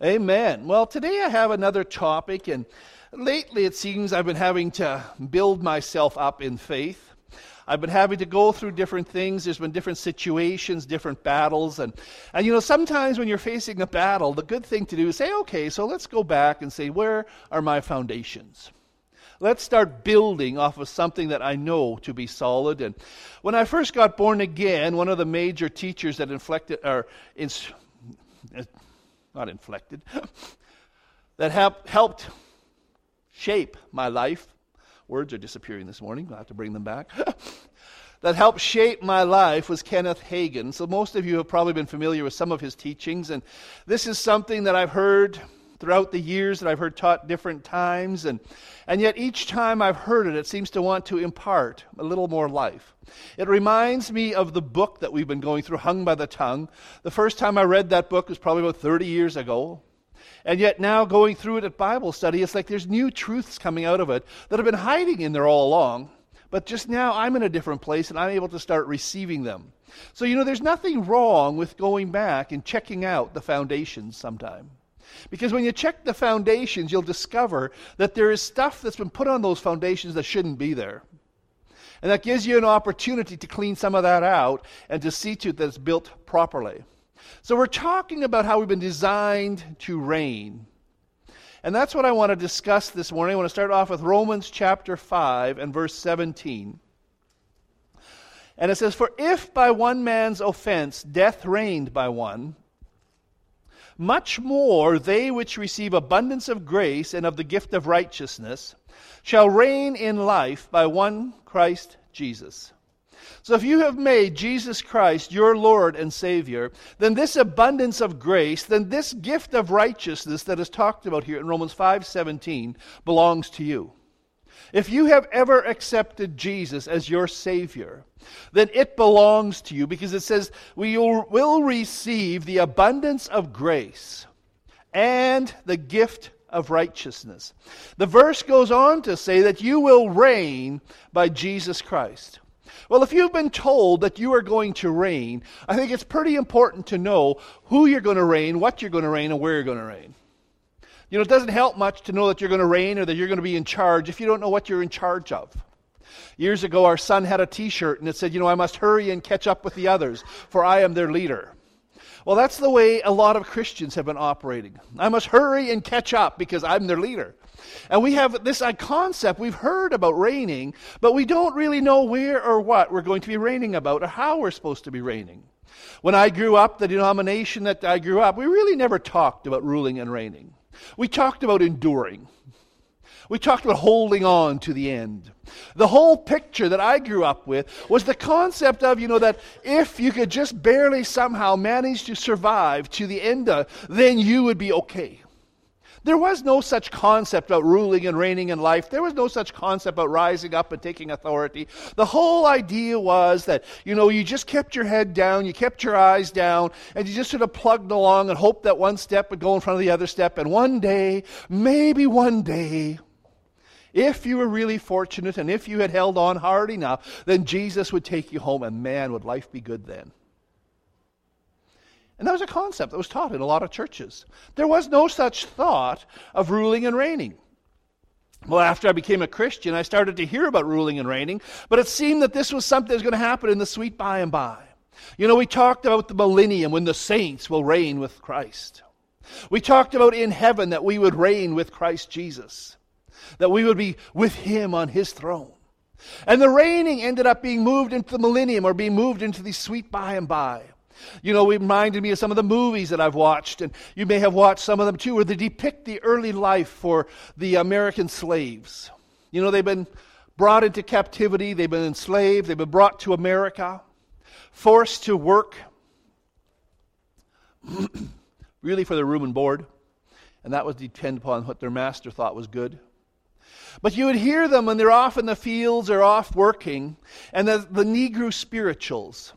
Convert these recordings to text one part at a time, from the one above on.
Amen. Well, today I have another topic, and lately it seems I've been having to build myself up in faith. I've been having to go through different things. There's been different situations, different battles. And, and you know, sometimes when you're facing a battle, the good thing to do is say, okay, so let's go back and say, where are my foundations? Let's start building off of something that I know to be solid. And when I first got born again, one of the major teachers that inflected, or ins, not inflected, that help, helped shape my life Words are disappearing this morning. I'll have to bring them back. that helped shape my life was Kenneth Hagin. So most of you have probably been familiar with some of his teachings. And this is something that I've heard throughout the years that I've heard taught different times. And, and yet each time I've heard it, it seems to want to impart a little more life. It reminds me of the book that we've been going through, Hung by the Tongue. The first time I read that book was probably about 30 years ago. And yet now going through it at Bible study, it's like there's new truths coming out of it that have been hiding in there all along. But just now I'm in a different place and I'm able to start receiving them. So, you know, there's nothing wrong with going back and checking out the foundations sometime. Because when you check the foundations, you'll discover that there is stuff that's been put on those foundations that shouldn't be there. And that gives you an opportunity to clean some of that out and to see to it that it's built properly. So, we're talking about how we've been designed to reign. And that's what I want to discuss this morning. I want to start off with Romans chapter 5 and verse 17. And it says, For if by one man's offense death reigned by one, much more they which receive abundance of grace and of the gift of righteousness shall reign in life by one Christ Jesus. So if you have made Jesus Christ your Lord and Savior, then this abundance of grace, then this gift of righteousness that is talked about here in Romans 5:17 belongs to you. If you have ever accepted Jesus as your Savior, then it belongs to you because it says we will receive the abundance of grace and the gift of righteousness. The verse goes on to say that you will reign by Jesus Christ. Well, if you've been told that you are going to reign, I think it's pretty important to know who you're going to reign, what you're going to reign, and where you're going to reign. You know, it doesn't help much to know that you're going to reign or that you're going to be in charge if you don't know what you're in charge of. Years ago, our son had a t shirt and it said, You know, I must hurry and catch up with the others, for I am their leader. Well, that's the way a lot of Christians have been operating. I must hurry and catch up because I'm their leader. And we have this concept, we've heard about reigning, but we don't really know where or what we're going to be reigning about or how we're supposed to be reigning. When I grew up, the denomination that I grew up, we really never talked about ruling and reigning. We talked about enduring. We talked about holding on to the end. The whole picture that I grew up with was the concept of, you know, that if you could just barely somehow manage to survive to the end, of, then you would be okay. There was no such concept about ruling and reigning in life. There was no such concept about rising up and taking authority. The whole idea was that, you know, you just kept your head down, you kept your eyes down, and you just sort of plugged along and hoped that one step would go in front of the other step. And one day, maybe one day, if you were really fortunate and if you had held on hard enough, then Jesus would take you home, and man, would life be good then. And that was a concept that was taught in a lot of churches. There was no such thought of ruling and reigning. Well, after I became a Christian, I started to hear about ruling and reigning, but it seemed that this was something that was going to happen in the sweet by and by. You know, we talked about the millennium when the saints will reign with Christ. We talked about in heaven that we would reign with Christ Jesus, that we would be with Him on His throne. And the reigning ended up being moved into the millennium or being moved into the sweet by and by. You know, it reminded me of some of the movies that I've watched, and you may have watched some of them too, where they depict the early life for the American slaves. You know, they've been brought into captivity, they've been enslaved, they've been brought to America, forced to work really for their room and board, and that would depend upon what their master thought was good. But you would hear them when they're off in the fields or off working, and the, the Negro spirituals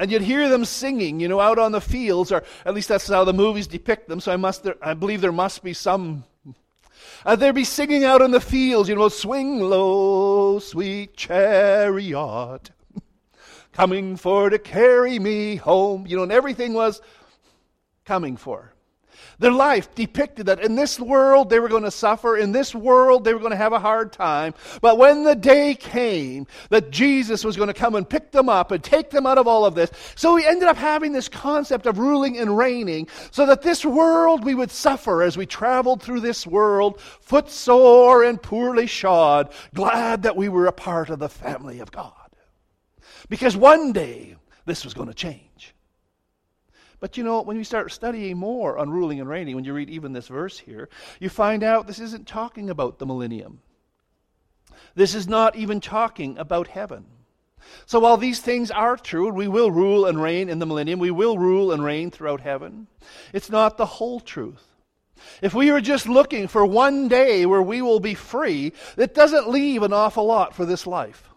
and you'd hear them singing, you know, out on the fields, or at least that's how the movies depict them. So I must, there, I believe there must be some. Uh, they'd be singing out in the fields, you know, swing low, sweet chariot, coming for to carry me home, you know, and everything was coming for. Their life depicted that in this world they were going to suffer, in this world they were going to have a hard time. But when the day came that Jesus was going to come and pick them up and take them out of all of this, so we ended up having this concept of ruling and reigning, so that this world we would suffer as we traveled through this world, footsore and poorly shod, glad that we were a part of the family of God. Because one day this was going to change. But you know, when you start studying more on ruling and reigning, when you read even this verse here, you find out this isn't talking about the millennium. This is not even talking about heaven. So while these things are true, we will rule and reign in the millennium, we will rule and reign throughout heaven, it's not the whole truth. If we are just looking for one day where we will be free, it doesn't leave an awful lot for this life.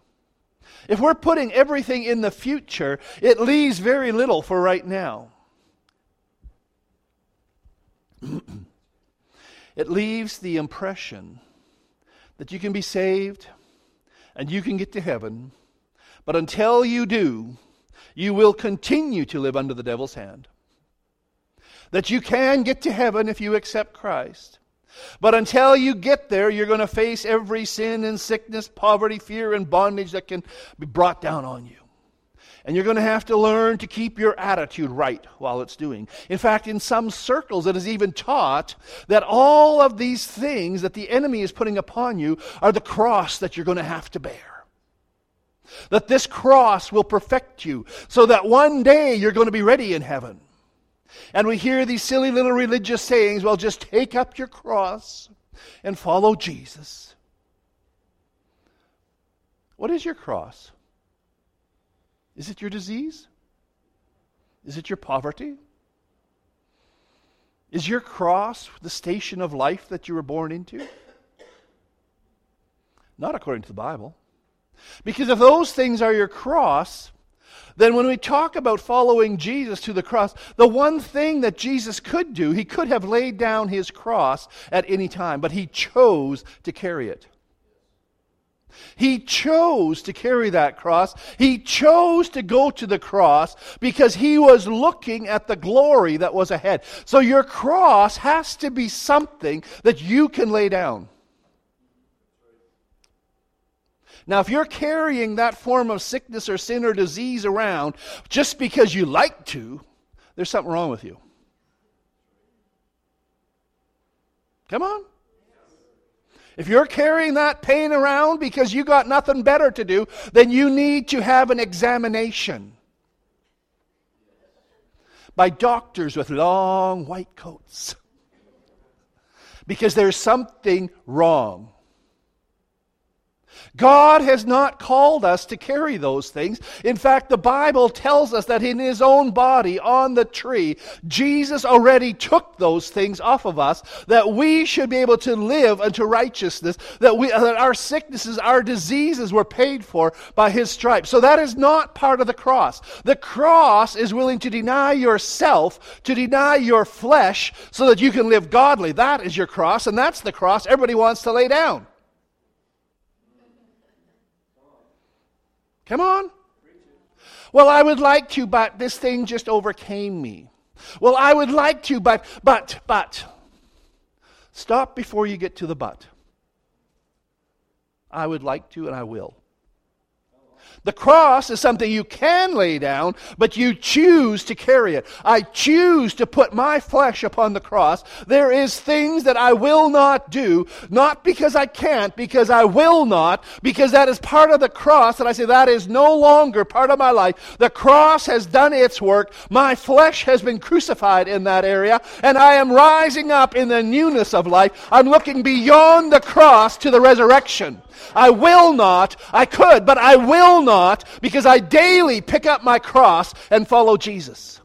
If we're putting everything in the future, it leaves very little for right now. it leaves the impression that you can be saved and you can get to heaven, but until you do, you will continue to live under the devil's hand. That you can get to heaven if you accept Christ. But until you get there, you're going to face every sin and sickness, poverty, fear, and bondage that can be brought down on you. And you're going to have to learn to keep your attitude right while it's doing. In fact, in some circles, it is even taught that all of these things that the enemy is putting upon you are the cross that you're going to have to bear. That this cross will perfect you so that one day you're going to be ready in heaven. And we hear these silly little religious sayings well, just take up your cross and follow Jesus. What is your cross? Is it your disease? Is it your poverty? Is your cross the station of life that you were born into? Not according to the Bible. Because if those things are your cross, then when we talk about following Jesus to the cross, the one thing that Jesus could do, he could have laid down his cross at any time, but he chose to carry it. He chose to carry that cross. He chose to go to the cross because he was looking at the glory that was ahead. So your cross has to be something that you can lay down. Now, if you're carrying that form of sickness or sin or disease around just because you like to, there's something wrong with you. Come on. If you're carrying that pain around because you got nothing better to do, then you need to have an examination by doctors with long white coats. Because there's something wrong. God has not called us to carry those things. In fact, the Bible tells us that in his own body on the tree, Jesus already took those things off of us, that we should be able to live unto righteousness, that, we, that our sicknesses, our diseases were paid for by his stripes. So that is not part of the cross. The cross is willing to deny yourself, to deny your flesh, so that you can live godly. That is your cross, and that's the cross everybody wants to lay down. Come on. Well, I would like to, but this thing just overcame me. Well, I would like to, but, but, but. Stop before you get to the but. I would like to, and I will. The cross is something you can lay down, but you choose to carry it. I choose to put my flesh upon the cross. There is things that I will not do, not because I can't, because I will not, because that is part of the cross, and I say that is no longer part of my life. The cross has done its work. My flesh has been crucified in that area, and I am rising up in the newness of life. I'm looking beyond the cross to the resurrection. I will not. I could, but I will not because I daily pick up my cross and follow Jesus.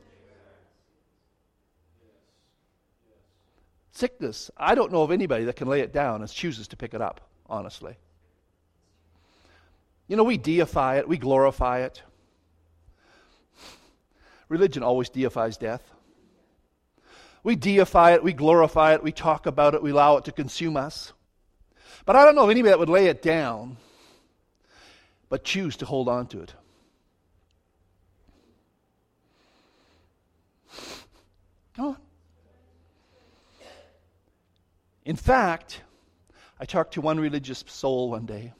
Sickness, I don't know of anybody that can lay it down and chooses to pick it up, honestly. You know, we deify it, we glorify it. Religion always deifies death. We deify it, we glorify it, we talk about it, we allow it to consume us. But I don't know of anybody that would lay it down, but choose to hold on to it. Come on. In fact, I talked to one religious soul one day.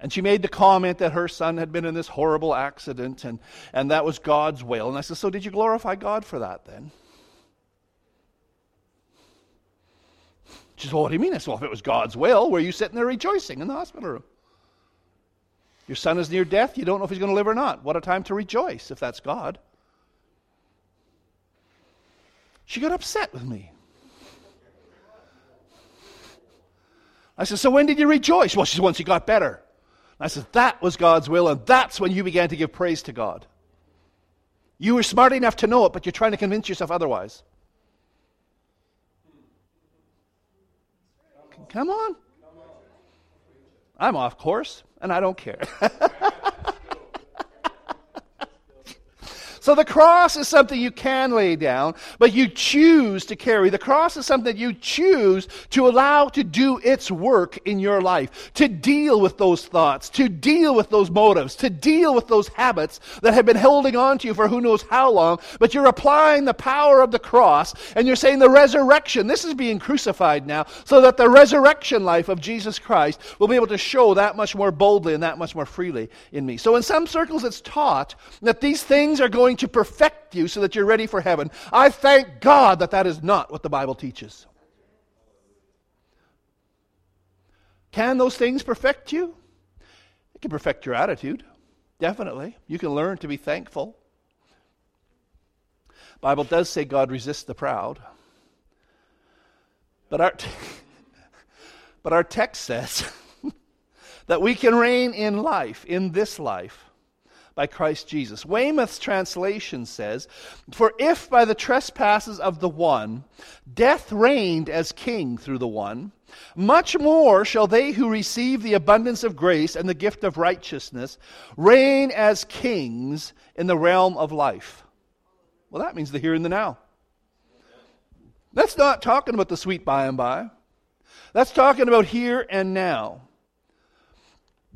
And she made the comment that her son had been in this horrible accident and, and that was God's will. And I said, So did you glorify God for that then? She said, Well, what do you mean? I said, Well, if it was God's will, were you sitting there rejoicing in the hospital room? Your son is near death. You don't know if he's going to live or not. What a time to rejoice if that's God. She got upset with me. I said, So when did you rejoice? Well, she said, Once you got better. I said, That was God's will, and that's when you began to give praise to God. You were smart enough to know it, but you're trying to convince yourself otherwise. Come on. I'm off course, and I don't care. So the cross is something you can lay down, but you choose to carry. The cross is something you choose to allow to do its work in your life, to deal with those thoughts, to deal with those motives, to deal with those habits that have been holding on to you for who knows how long, but you're applying the power of the cross and you're saying the resurrection, this is being crucified now, so that the resurrection life of Jesus Christ will be able to show that much more boldly and that much more freely in me. So in some circles it's taught that these things are going to perfect you so that you're ready for heaven. I thank God that that is not what the Bible teaches. Can those things perfect you? It can perfect your attitude. Definitely. You can learn to be thankful. Bible does say God resists the proud. But our, t- but our text says that we can reign in life, in this life, by Christ Jesus. Weymouth's translation says, For if by the trespasses of the one death reigned as king through the one, much more shall they who receive the abundance of grace and the gift of righteousness reign as kings in the realm of life. Well, that means the here and the now. That's not talking about the sweet by and by. That's talking about here and now.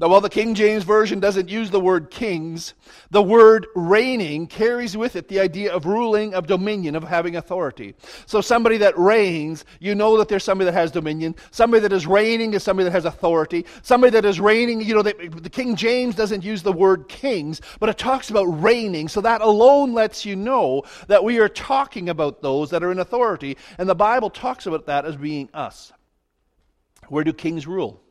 Now, while the King James Version doesn't use the word kings, the word reigning carries with it the idea of ruling, of dominion, of having authority. So, somebody that reigns, you know that there's somebody that has dominion. Somebody that is reigning is somebody that has authority. Somebody that is reigning, you know, the, the King James doesn't use the word kings, but it talks about reigning. So, that alone lets you know that we are talking about those that are in authority. And the Bible talks about that as being us. Where do kings rule?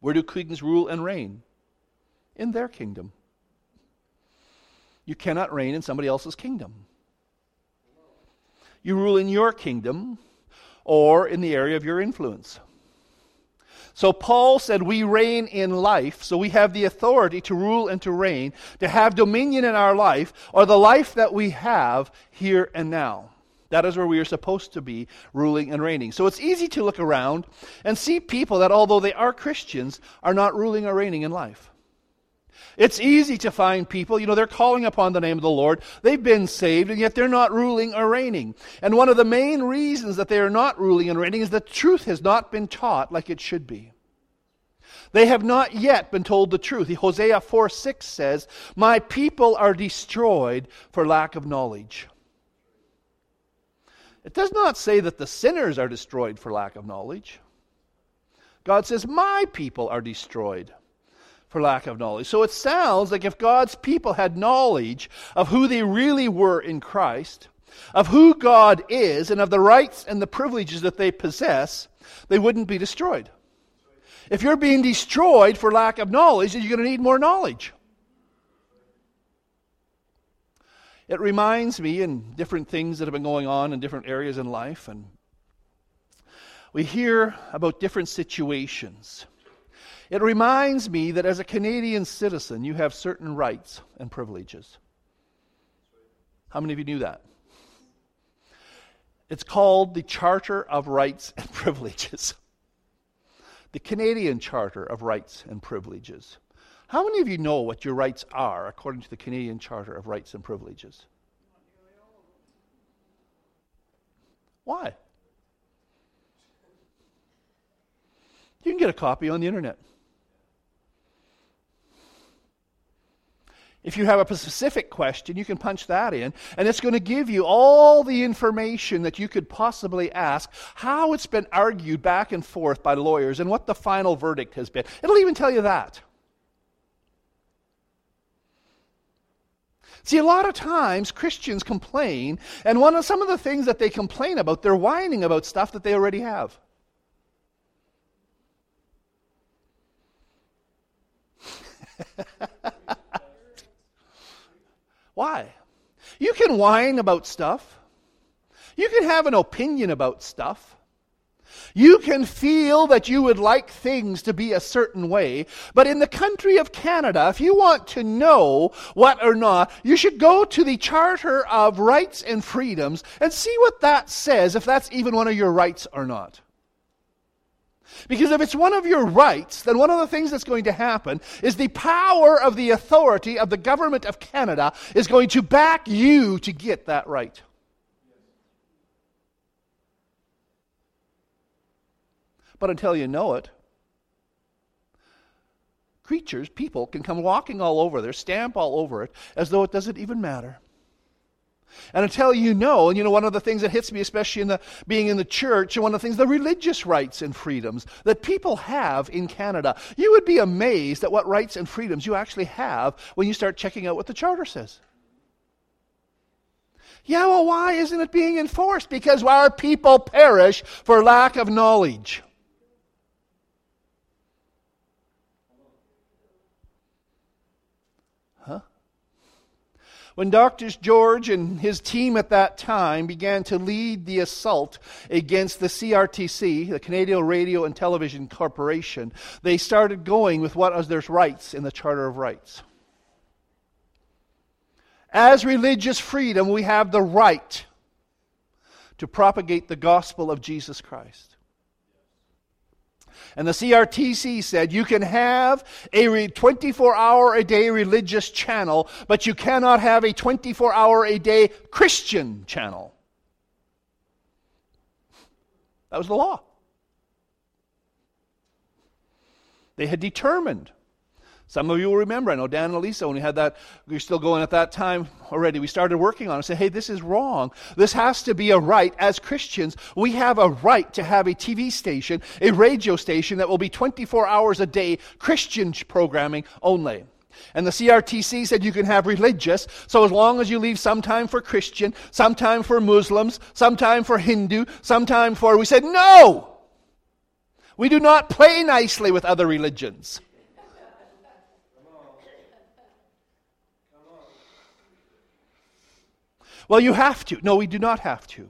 Where do kings rule and reign? In their kingdom. You cannot reign in somebody else's kingdom. You rule in your kingdom or in the area of your influence. So Paul said we reign in life, so we have the authority to rule and to reign, to have dominion in our life, or the life that we have here and now. That is where we are supposed to be ruling and reigning. So it's easy to look around and see people that, although they are Christians, are not ruling or reigning in life. It's easy to find people, you know, they're calling upon the name of the Lord. They've been saved, and yet they're not ruling or reigning. And one of the main reasons that they are not ruling and reigning is that truth has not been taught like it should be. They have not yet been told the truth. Hosea 4 6 says, My people are destroyed for lack of knowledge. It does not say that the sinners are destroyed for lack of knowledge. God says, My people are destroyed for lack of knowledge. So it sounds like if God's people had knowledge of who they really were in Christ, of who God is, and of the rights and the privileges that they possess, they wouldn't be destroyed. If you're being destroyed for lack of knowledge, then you're going to need more knowledge. It reminds me in different things that have been going on in different areas in life, and we hear about different situations. It reminds me that as a Canadian citizen, you have certain rights and privileges. How many of you knew that? It's called the Charter of Rights and Privileges. The Canadian Charter of Rights and Privileges. How many of you know what your rights are according to the Canadian Charter of Rights and Privileges? Why? You can get a copy on the internet. If you have a specific question, you can punch that in, and it's going to give you all the information that you could possibly ask, how it's been argued back and forth by lawyers, and what the final verdict has been. It'll even tell you that. See, a lot of times Christians complain, and one of some of the things that they complain about, they're whining about stuff that they already have. Why? You can whine about stuff. You can have an opinion about stuff. You can feel that you would like things to be a certain way, but in the country of Canada, if you want to know what or not, you should go to the Charter of Rights and Freedoms and see what that says, if that's even one of your rights or not. Because if it's one of your rights, then one of the things that's going to happen is the power of the authority of the government of Canada is going to back you to get that right. But until you know it, creatures, people, can come walking all over there, stamp all over it, as though it doesn't even matter. And until you know, and you know, one of the things that hits me, especially in the being in the church, and one of the things, the religious rights and freedoms that people have in Canada, you would be amazed at what rights and freedoms you actually have when you start checking out what the Charter says. Yeah, well, why isn't it being enforced? Because our people perish for lack of knowledge. When Dr. George and his team at that time began to lead the assault against the CRTC, the Canadian Radio and Television Corporation, they started going with what was their rights in the Charter of Rights. As religious freedom, we have the right to propagate the gospel of Jesus Christ. And the CRTC said you can have a 24 hour a day religious channel, but you cannot have a 24 hour a day Christian channel. That was the law. They had determined some of you will remember, I know Dan and Elisa, when we had that, we were still going at that time already, we started working on it. Say, hey, this is wrong. This has to be a right. As Christians, we have a right to have a TV station, a radio station that will be 24 hours a day, Christian programming only. And the CRTC said you can have religious, so as long as you leave some time for Christian, some time for Muslims, some time for Hindu, some time for. We said, no! We do not play nicely with other religions. Well, you have to. No, we do not have to.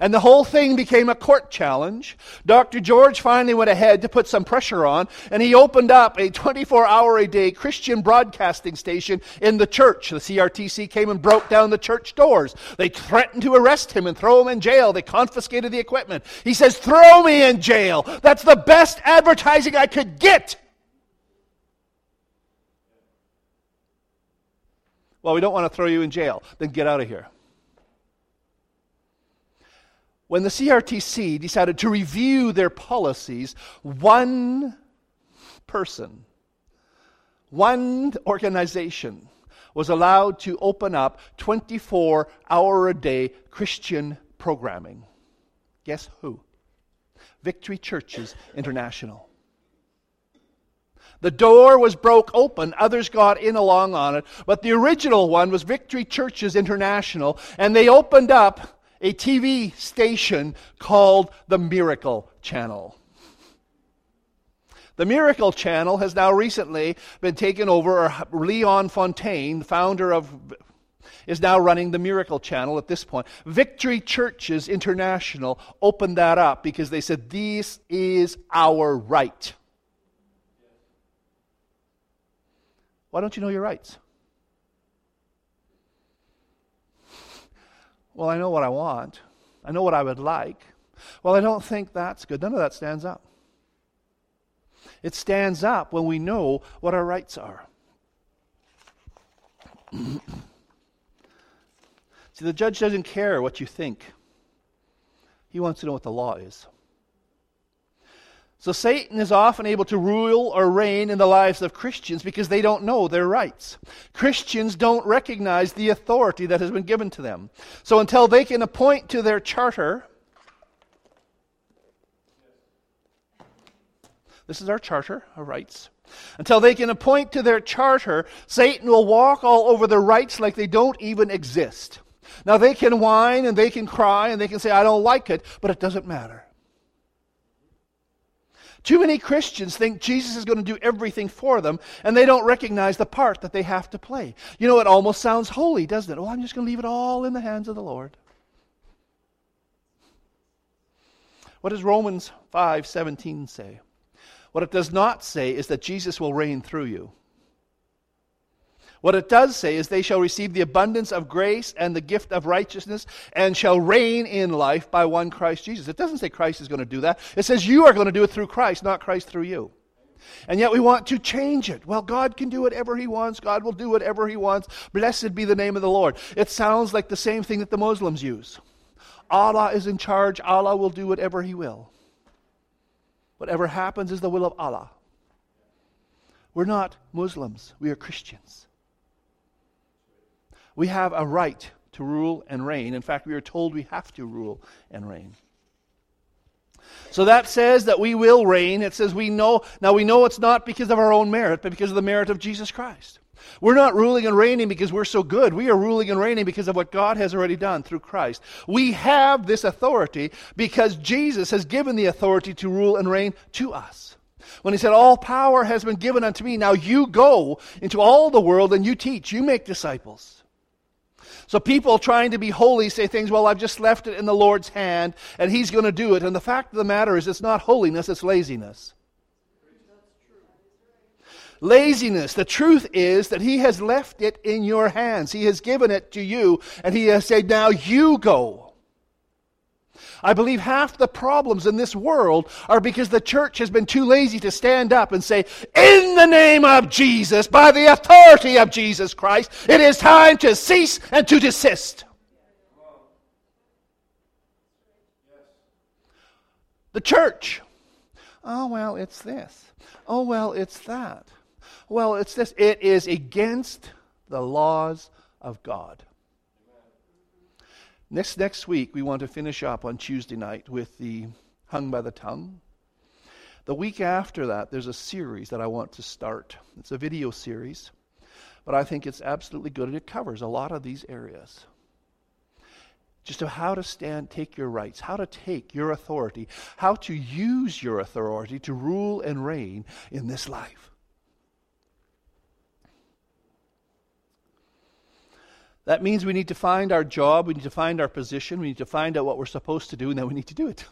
And the whole thing became a court challenge. Dr. George finally went ahead to put some pressure on, and he opened up a 24 hour a day Christian broadcasting station in the church. The CRTC came and broke down the church doors. They threatened to arrest him and throw him in jail. They confiscated the equipment. He says, Throw me in jail. That's the best advertising I could get. Well, we don't want to throw you in jail. Then get out of here when the CRTC decided to review their policies, one person, one organization was allowed to open up 24 hour a day Christian programming. Guess who? Victory Churches International. The door was broke open. Others got in along on it. But the original one was Victory Churches International. And they opened up a TV station called the Miracle Channel. The Miracle Channel has now recently been taken over, Leon Fontaine, founder of, is now running the Miracle Channel at this point. Victory Churches International opened that up because they said, This is our right. Why don't you know your rights? Well, I know what I want. I know what I would like. Well, I don't think that's good. None of that stands up. It stands up when we know what our rights are. See, the judge doesn't care what you think, he wants to know what the law is. So Satan is often able to rule or reign in the lives of Christians because they don't know their rights. Christians don't recognize the authority that has been given to them. So until they can appoint to their charter, this is our charter our rights. Until they can appoint to their charter, Satan will walk all over their rights like they don't even exist. Now they can whine and they can cry and they can say, I don't like it, but it doesn't matter. Too many Christians think Jesus is going to do everything for them, and they don't recognize the part that they have to play. You know, it almost sounds holy, doesn't it? Oh, I'm just going to leave it all in the hands of the Lord. What does Romans 5:17 say? What it does not say is that Jesus will reign through you. What it does say is they shall receive the abundance of grace and the gift of righteousness and shall reign in life by one Christ Jesus. It doesn't say Christ is going to do that. It says you are going to do it through Christ, not Christ through you. And yet we want to change it. Well, God can do whatever He wants. God will do whatever He wants. Blessed be the name of the Lord. It sounds like the same thing that the Muslims use. Allah is in charge. Allah will do whatever He will. Whatever happens is the will of Allah. We're not Muslims, we are Christians. We have a right to rule and reign. In fact, we are told we have to rule and reign. So that says that we will reign. It says we know. Now we know it's not because of our own merit, but because of the merit of Jesus Christ. We're not ruling and reigning because we're so good. We are ruling and reigning because of what God has already done through Christ. We have this authority because Jesus has given the authority to rule and reign to us. When he said, All power has been given unto me, now you go into all the world and you teach, you make disciples. So people trying to be holy say things, well, I've just left it in the Lord's hand and He's going to do it. And the fact of the matter is, it's not holiness, it's laziness. Laziness. The truth is that He has left it in your hands. He has given it to you, and He has said, now you go. I believe half the problems in this world are because the church has been too lazy to stand up and say, In the name of Jesus, by the authority of Jesus Christ, it is time to cease and to desist. The church. Oh, well, it's this. Oh, well, it's that. Well, it's this. It is against the laws of God. Next, next week, we want to finish up on Tuesday night with the Hung by the Tongue. The week after that, there's a series that I want to start. It's a video series, but I think it's absolutely good and it covers a lot of these areas. Just how to stand, take your rights, how to take your authority, how to use your authority to rule and reign in this life. That means we need to find our job, we need to find our position, we need to find out what we're supposed to do, and then we need to do it.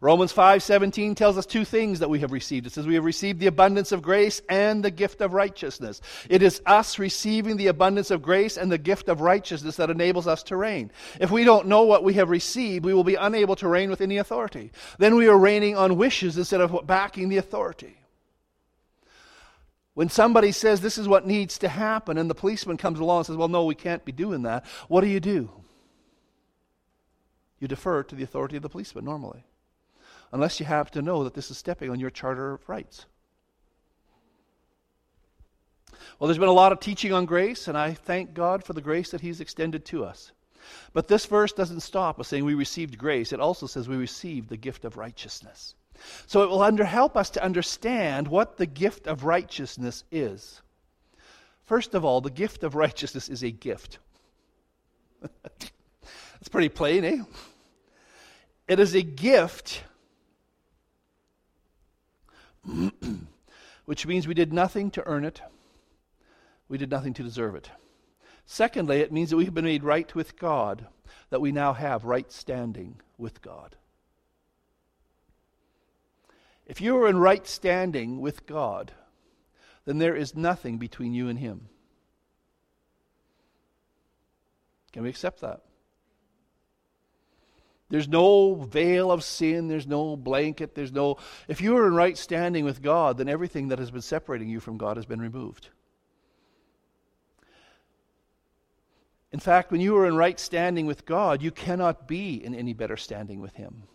Romans 5:17 tells us two things that we have received. It says we have received the abundance of grace and the gift of righteousness. It is us receiving the abundance of grace and the gift of righteousness that enables us to reign. If we don't know what we have received, we will be unable to reign with any authority. Then we are reigning on wishes instead of backing the authority. When somebody says this is what needs to happen, and the policeman comes along and says, Well, no, we can't be doing that, what do you do? You defer to the authority of the policeman normally, unless you have to know that this is stepping on your charter of rights. Well, there's been a lot of teaching on grace, and I thank God for the grace that He's extended to us. But this verse doesn't stop us saying we received grace, it also says we received the gift of righteousness. So it will under, help us to understand what the gift of righteousness is. First of all, the gift of righteousness is a gift. That's pretty plain, eh? It is a gift, which means we did nothing to earn it, we did nothing to deserve it. Secondly, it means that we have been made right with God, that we now have right standing with God. If you are in right standing with God, then there is nothing between you and Him. Can we accept that? There's no veil of sin. There's no blanket. There's no. If you are in right standing with God, then everything that has been separating you from God has been removed. In fact, when you are in right standing with God, you cannot be in any better standing with Him.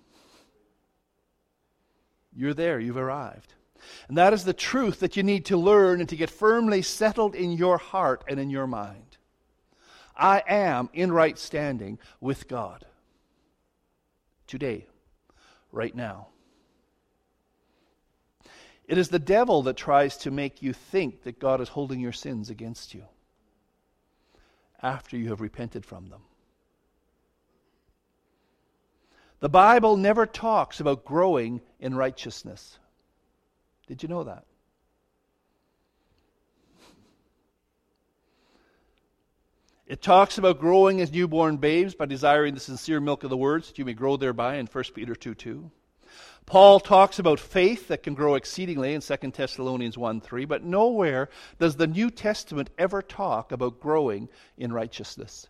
You're there, you've arrived. And that is the truth that you need to learn and to get firmly settled in your heart and in your mind. I am in right standing with God. Today, right now. It is the devil that tries to make you think that God is holding your sins against you after you have repented from them. The Bible never talks about growing in righteousness. Did you know that? It talks about growing as newborn babes by desiring the sincere milk of the words that you may grow thereby in 1 Peter 2 2. Paul talks about faith that can grow exceedingly in 2 Thessalonians 1 3, but nowhere does the New Testament ever talk about growing in righteousness.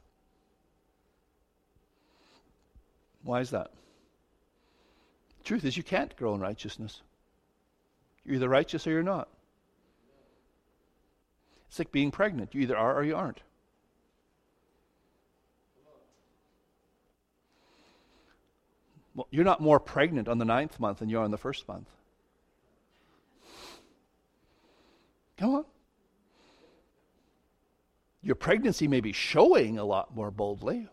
Why is that? Truth is, you can't grow in righteousness. You're either righteous or you're not. It's like being pregnant. You either are or you aren't. Well, you're not more pregnant on the ninth month than you are in the first month. Come on. Your pregnancy may be showing a lot more boldly.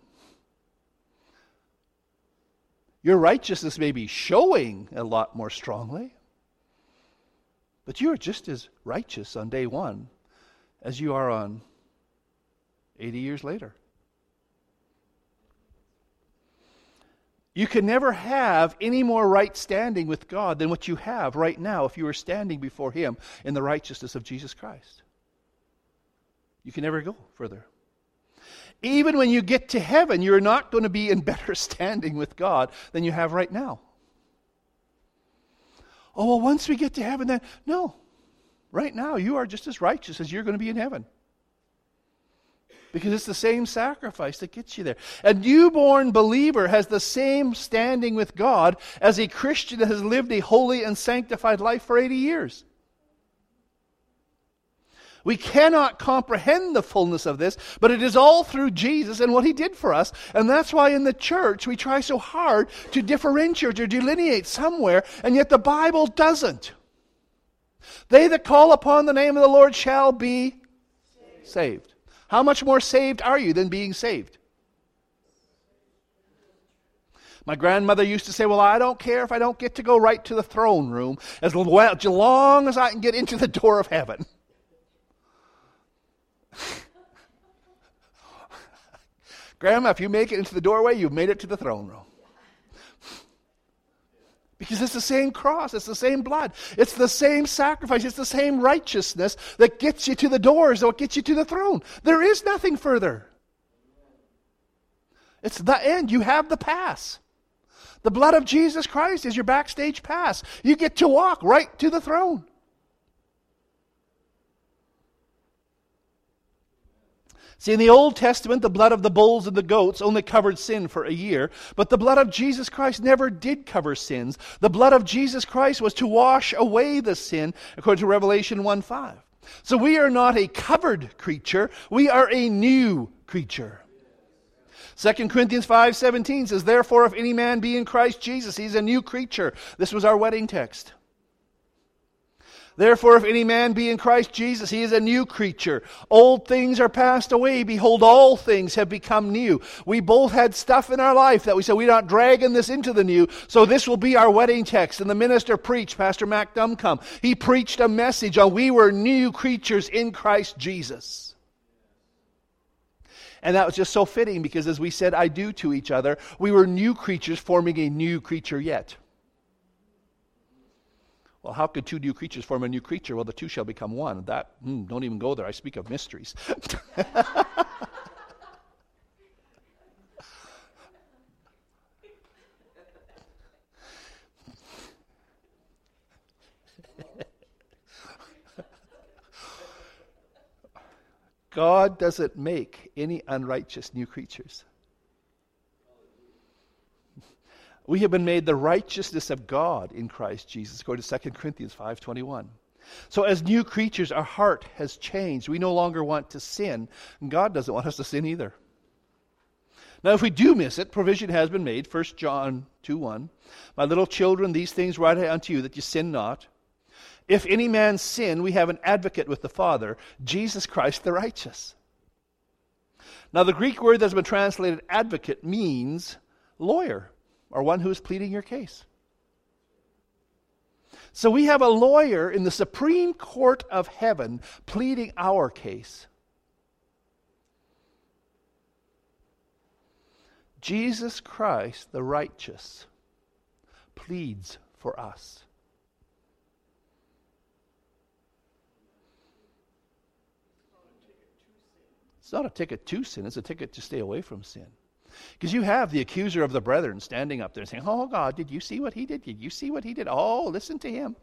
Your righteousness may be showing a lot more strongly. But you are just as righteous on day one as you are on 80 years later. You can never have any more right standing with God than what you have right now if you are standing before Him in the righteousness of Jesus Christ. You can never go further. Even when you get to heaven, you're not going to be in better standing with God than you have right now. Oh, well, once we get to heaven, then. No. Right now, you are just as righteous as you're going to be in heaven because it's the same sacrifice that gets you there. A newborn believer has the same standing with God as a Christian that has lived a holy and sanctified life for 80 years. We cannot comprehend the fullness of this, but it is all through Jesus and what he did for us. And that's why in the church we try so hard to differentiate or delineate somewhere, and yet the Bible doesn't. They that call upon the name of the Lord shall be saved. saved. How much more saved are you than being saved? My grandmother used to say, Well, I don't care if I don't get to go right to the throne room as long as I can get into the door of heaven. Grandma, if you make it into the doorway, you've made it to the throne room. Because it's the same cross, it's the same blood, it's the same sacrifice, it's the same righteousness that gets you to the doors, that gets you to the throne. There is nothing further. It's the end. You have the pass. The blood of Jesus Christ is your backstage pass. You get to walk right to the throne. See, in the Old Testament, the blood of the bulls and the goats only covered sin for a year, but the blood of Jesus Christ never did cover sins. The blood of Jesus Christ was to wash away the sin, according to Revelation 1 5. So we are not a covered creature, we are a new creature. 2 Corinthians 5:17 says therefore if any man be in Christ Jesus he's a new creature. This was our wedding text. Therefore, if any man be in Christ Jesus, he is a new creature. Old things are passed away. Behold, all things have become new. We both had stuff in our life that we said, we're not dragging this into the new, so this will be our wedding text. And the minister preached, Pastor Mac Dumcombe, he preached a message on we were new creatures in Christ Jesus. And that was just so fitting because as we said, I do to each other, we were new creatures forming a new creature yet. Well, how could two new creatures form a new creature? Well, the two shall become one. That, mm, don't even go there. I speak of mysteries. God doesn't make any unrighteous new creatures. We have been made the righteousness of God in Christ Jesus, according to 2 Corinthians 5.21. So as new creatures, our heart has changed. We no longer want to sin, and God doesn't want us to sin either. Now, if we do miss it, provision has been made. 1 John 2 1. My little children, these things write I unto you, that you sin not. If any man sin, we have an advocate with the Father, Jesus Christ the righteous. Now, the Greek word that's been translated advocate means lawyer, or one who is pleading your case. So we have a lawyer in the Supreme Court of Heaven pleading our case. Jesus Christ, the righteous, pleads for us. It's not a ticket to sin, it's a ticket to stay away from sin. Because you have the accuser of the brethren standing up there saying, Oh, God, did you see what he did? Did you see what he did? Oh, listen to him.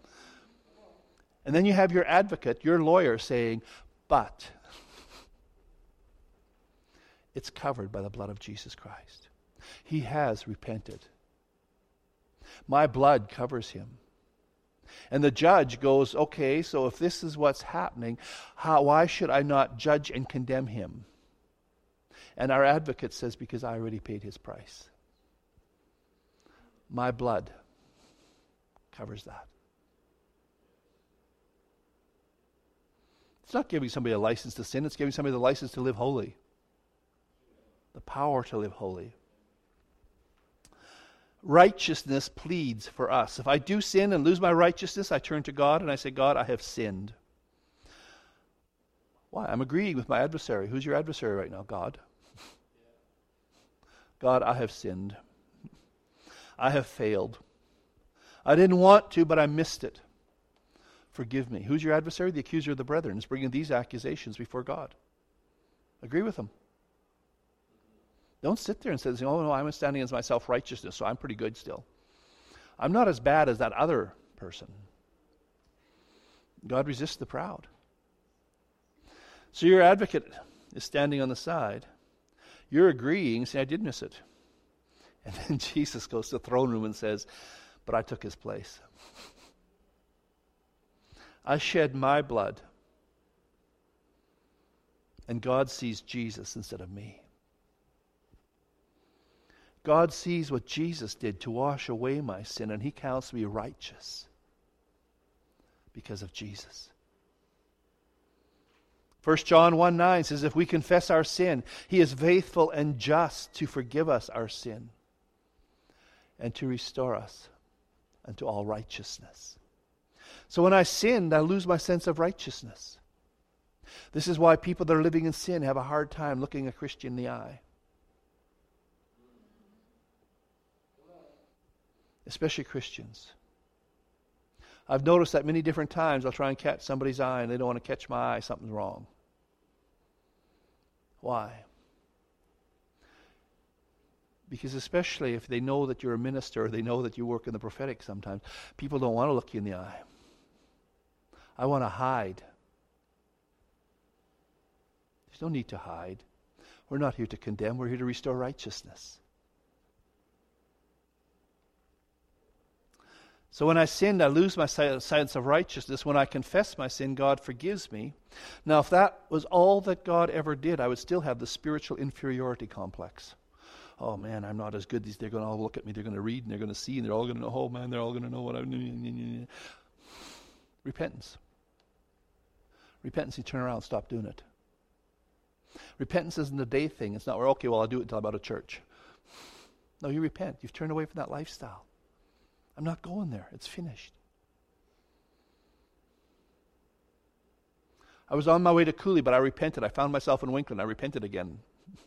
And then you have your advocate, your lawyer, saying, But it's covered by the blood of Jesus Christ. He has repented. My blood covers him. And the judge goes, okay, so if this is what's happening, how, why should I not judge and condemn him? And our advocate says, because I already paid his price. My blood covers that. It's not giving somebody a license to sin, it's giving somebody the license to live holy, the power to live holy righteousness pleads for us. If I do sin and lose my righteousness, I turn to God and I say, God, I have sinned. Why? I'm agreeing with my adversary. Who's your adversary right now? God. God, I have sinned. I have failed. I didn't want to, but I missed it. Forgive me. Who's your adversary? The accuser of the brethren is bringing these accusations before God. Agree with him. Don't sit there and say, oh, no, I'm standing as my self righteousness, so I'm pretty good still. I'm not as bad as that other person. God resists the proud. So your advocate is standing on the side. You're agreeing, saying, I did miss it. And then Jesus goes to the throne room and says, But I took his place. I shed my blood. And God sees Jesus instead of me. God sees what Jesus did to wash away my sin, and he counts me righteous because of Jesus. 1 John 1 9 says, If we confess our sin, he is faithful and just to forgive us our sin and to restore us unto all righteousness. So when I sinned, I lose my sense of righteousness. This is why people that are living in sin have a hard time looking a Christian in the eye. especially Christians. I've noticed that many different times I'll try and catch somebody's eye and they don't want to catch my eye, something's wrong. Why? Because especially if they know that you're a minister they know that you work in the prophetic sometimes, people don't want to look you in the eye. I want to hide. There's no need to hide. We're not here to condemn, we're here to restore righteousness. So when I sin, I lose my sense of righteousness. When I confess my sin, God forgives me. Now, if that was all that God ever did, I would still have the spiritual inferiority complex. Oh man, I'm not as good. They're going to all look at me. They're going to read and they're going to see and they're all going to know. Oh man, they're all going to know what I'm. Doing. Repentance. Repentance. You turn around, and stop doing it. Repentance isn't a day thing. It's not where okay, well I'll do it until I'm out of church. No, you repent. You've turned away from that lifestyle. I'm not going there. It's finished. I was on my way to Cooley, but I repented. I found myself in Winkler. I repented again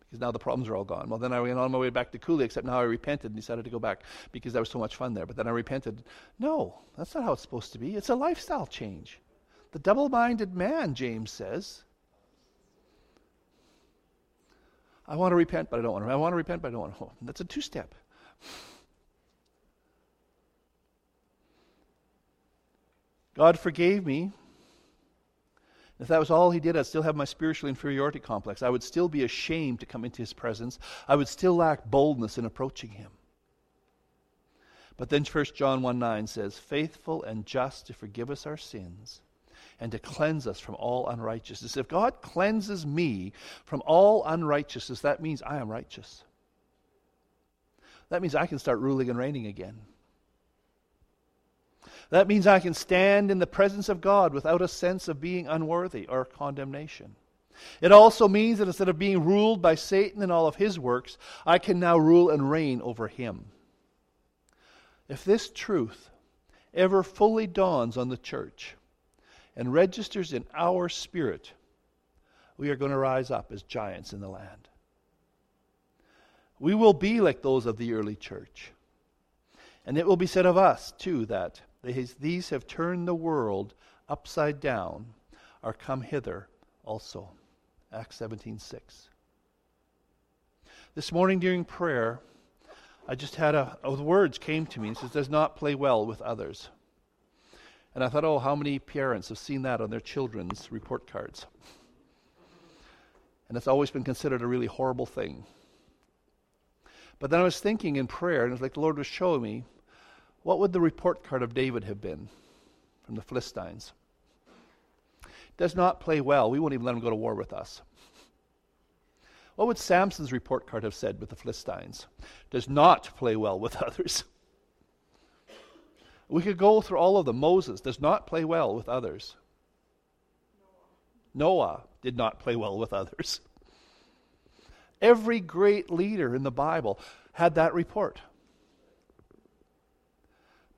because now the problems are all gone. Well, then I went on my way back to Cooley, except now I repented and decided to go back because there was so much fun there. But then I repented. No, that's not how it's supposed to be. It's a lifestyle change. The double minded man, James says. I want to repent, but I don't want to. I want to repent, but I don't want to. That's a two step. God forgave me. If that was all he did, I'd still have my spiritual inferiority complex. I would still be ashamed to come into his presence. I would still lack boldness in approaching him. But then 1 John 1 9 says, Faithful and just to forgive us our sins and to cleanse us from all unrighteousness. If God cleanses me from all unrighteousness, that means I am righteous. That means I can start ruling and reigning again. That means I can stand in the presence of God without a sense of being unworthy or condemnation. It also means that instead of being ruled by Satan and all of his works, I can now rule and reign over him. If this truth ever fully dawns on the church and registers in our spirit, we are going to rise up as giants in the land. We will be like those of the early church. And it will be said of us, too, that these have turned the world upside down, are come hither also. Acts 17:6. This morning during prayer, I just had a, oh, the words came to me. It says, does not play well with others. And I thought, oh, how many parents have seen that on their children's report cards? And it's always been considered a really horrible thing. But then I was thinking in prayer, and it was like the Lord was showing me, what would the report card of David have been from the Philistines? Does not play well. We won't even let him go to war with us. What would Samson's report card have said with the Philistines? Does not play well with others. We could go through all of them. Moses does not play well with others. Noah did not play well with others. Every great leader in the Bible had that report.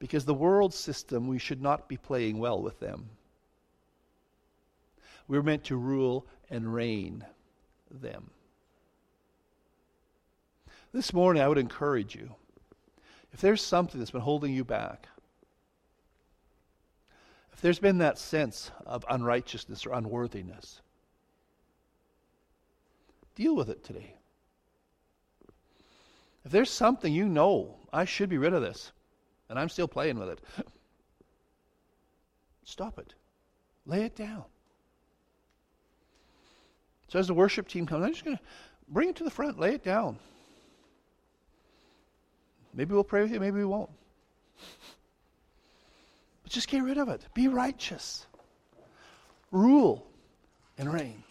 Because the world system, we should not be playing well with them. We're meant to rule and reign them. This morning, I would encourage you if there's something that's been holding you back, if there's been that sense of unrighteousness or unworthiness, Deal with it today. If there's something you know, I should be rid of this, and I'm still playing with it, stop it. Lay it down. So as the worship team comes, I'm just going to bring it to the front, lay it down. Maybe we'll pray with you, maybe we won't. But just get rid of it. Be righteous. Rule and reign.